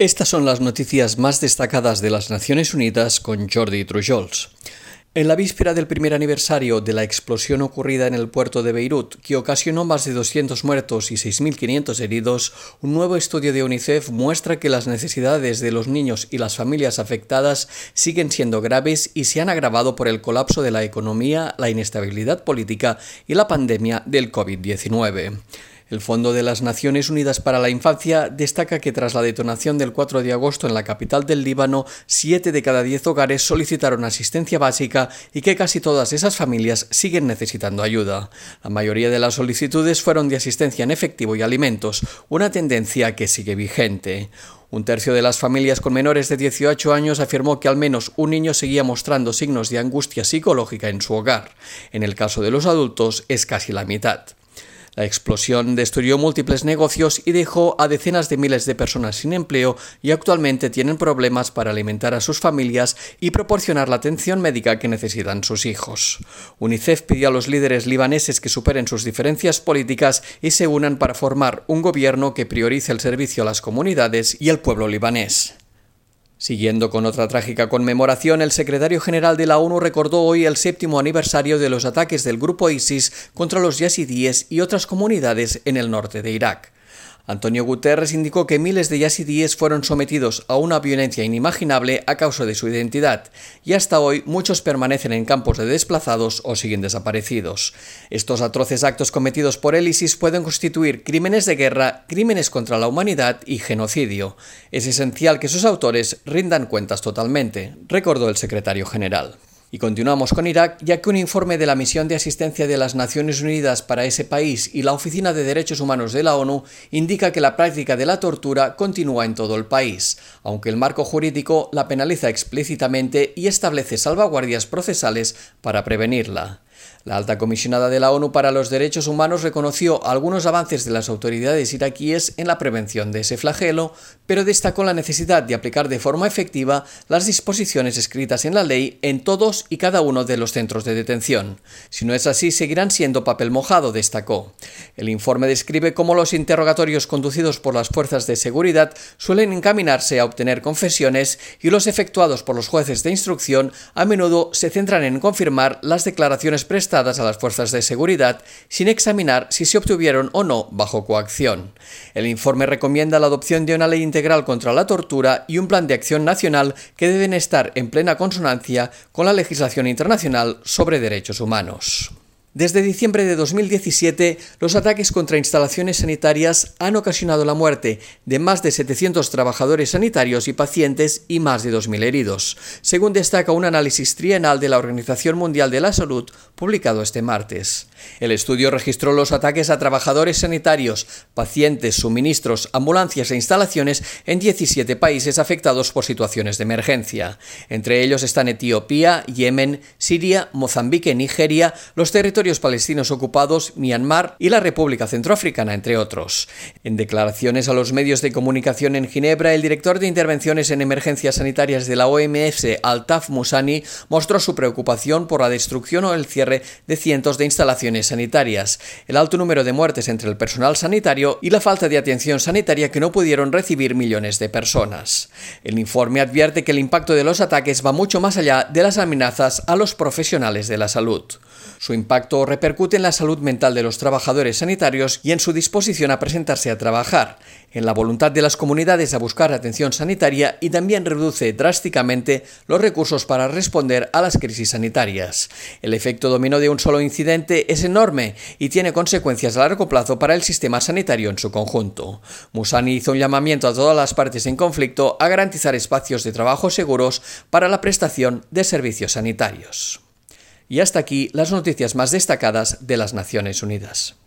Estas son las noticias más destacadas de las Naciones Unidas con Jordi Trujols. En la víspera del primer aniversario de la explosión ocurrida en el puerto de Beirut, que ocasionó más de 200 muertos y 6.500 heridos, un nuevo estudio de UNICEF muestra que las necesidades de los niños y las familias afectadas siguen siendo graves y se han agravado por el colapso de la economía, la inestabilidad política y la pandemia del COVID-19. El Fondo de las Naciones Unidas para la Infancia destaca que tras la detonación del 4 de agosto en la capital del Líbano, 7 de cada 10 hogares solicitaron asistencia básica y que casi todas esas familias siguen necesitando ayuda. La mayoría de las solicitudes fueron de asistencia en efectivo y alimentos, una tendencia que sigue vigente. Un tercio de las familias con menores de 18 años afirmó que al menos un niño seguía mostrando signos de angustia psicológica en su hogar. En el caso de los adultos es casi la mitad. La explosión destruyó múltiples negocios y dejó a decenas de miles de personas sin empleo y actualmente tienen problemas para alimentar a sus familias y proporcionar la atención médica que necesitan sus hijos. UNICEF pidió a los líderes libaneses que superen sus diferencias políticas y se unan para formar un gobierno que priorice el servicio a las comunidades y al pueblo libanés. Siguiendo con otra trágica conmemoración, el secretario general de la ONU recordó hoy el séptimo aniversario de los ataques del grupo ISIS contra los yazidíes y otras comunidades en el norte de Irak. Antonio Guterres indicó que miles de yazidíes fueron sometidos a una violencia inimaginable a causa de su identidad, y hasta hoy muchos permanecen en campos de desplazados o siguen desaparecidos. Estos atroces actos cometidos por el ISIS pueden constituir crímenes de guerra, crímenes contra la humanidad y genocidio. Es esencial que sus autores rindan cuentas totalmente, recordó el secretario general. Y continuamos con Irak, ya que un informe de la Misión de Asistencia de las Naciones Unidas para ese país y la Oficina de Derechos Humanos de la ONU indica que la práctica de la tortura continúa en todo el país, aunque el marco jurídico la penaliza explícitamente y establece salvaguardias procesales para prevenirla. La alta comisionada de la ONU para los Derechos Humanos reconoció algunos avances de las autoridades iraquíes en la prevención de ese flagelo, pero destacó la necesidad de aplicar de forma efectiva las disposiciones escritas en la ley en todos y cada uno de los centros de detención. Si no es así, seguirán siendo papel mojado, destacó. El informe describe cómo los interrogatorios conducidos por las fuerzas de seguridad suelen encaminarse a obtener confesiones y los efectuados por los jueces de instrucción a menudo se centran en confirmar las declaraciones prestadas a las fuerzas de seguridad sin examinar si se obtuvieron o no bajo coacción. El informe recomienda la adopción de una ley integral contra la tortura y un plan de acción nacional que deben estar en plena consonancia con la legislación internacional sobre derechos humanos. Desde diciembre de 2017, los ataques contra instalaciones sanitarias han ocasionado la muerte de más de 700 trabajadores sanitarios y pacientes y más de 2.000 heridos, según destaca un análisis trienal de la Organización Mundial de la Salud publicado este martes. El estudio registró los ataques a trabajadores sanitarios, pacientes, suministros, ambulancias e instalaciones en 17 países afectados por situaciones de emergencia. Entre ellos están Etiopía, Yemen, Siria, Mozambique, Nigeria, los territorios palestinos ocupados, Myanmar y la República Centroafricana, entre otros. En declaraciones a los medios de comunicación en Ginebra, el director de intervenciones en emergencias sanitarias de la OMS, Altaf Musani, mostró su preocupación por la destrucción o el cierre de cientos de instalaciones sanitarias, el alto número de muertes entre el personal sanitario y la falta de atención sanitaria que no pudieron recibir millones de personas. El informe advierte que el impacto de los ataques va mucho más allá de las amenazas a los profesionales de la salud. Su impacto repercute en la salud mental de los trabajadores sanitarios y en su disposición a presentarse a trabajar, en la voluntad de las comunidades a buscar atención sanitaria y también reduce drásticamente los recursos para responder a las crisis sanitarias. El efecto dominó de un solo incidente es enorme y tiene consecuencias a largo plazo para el sistema sanitario en su conjunto. Musani hizo un llamamiento a todas las partes en conflicto a garantizar espacios de trabajo seguros para la prestación de servicios sanitarios. Y hasta aquí las noticias más destacadas de las Naciones Unidas.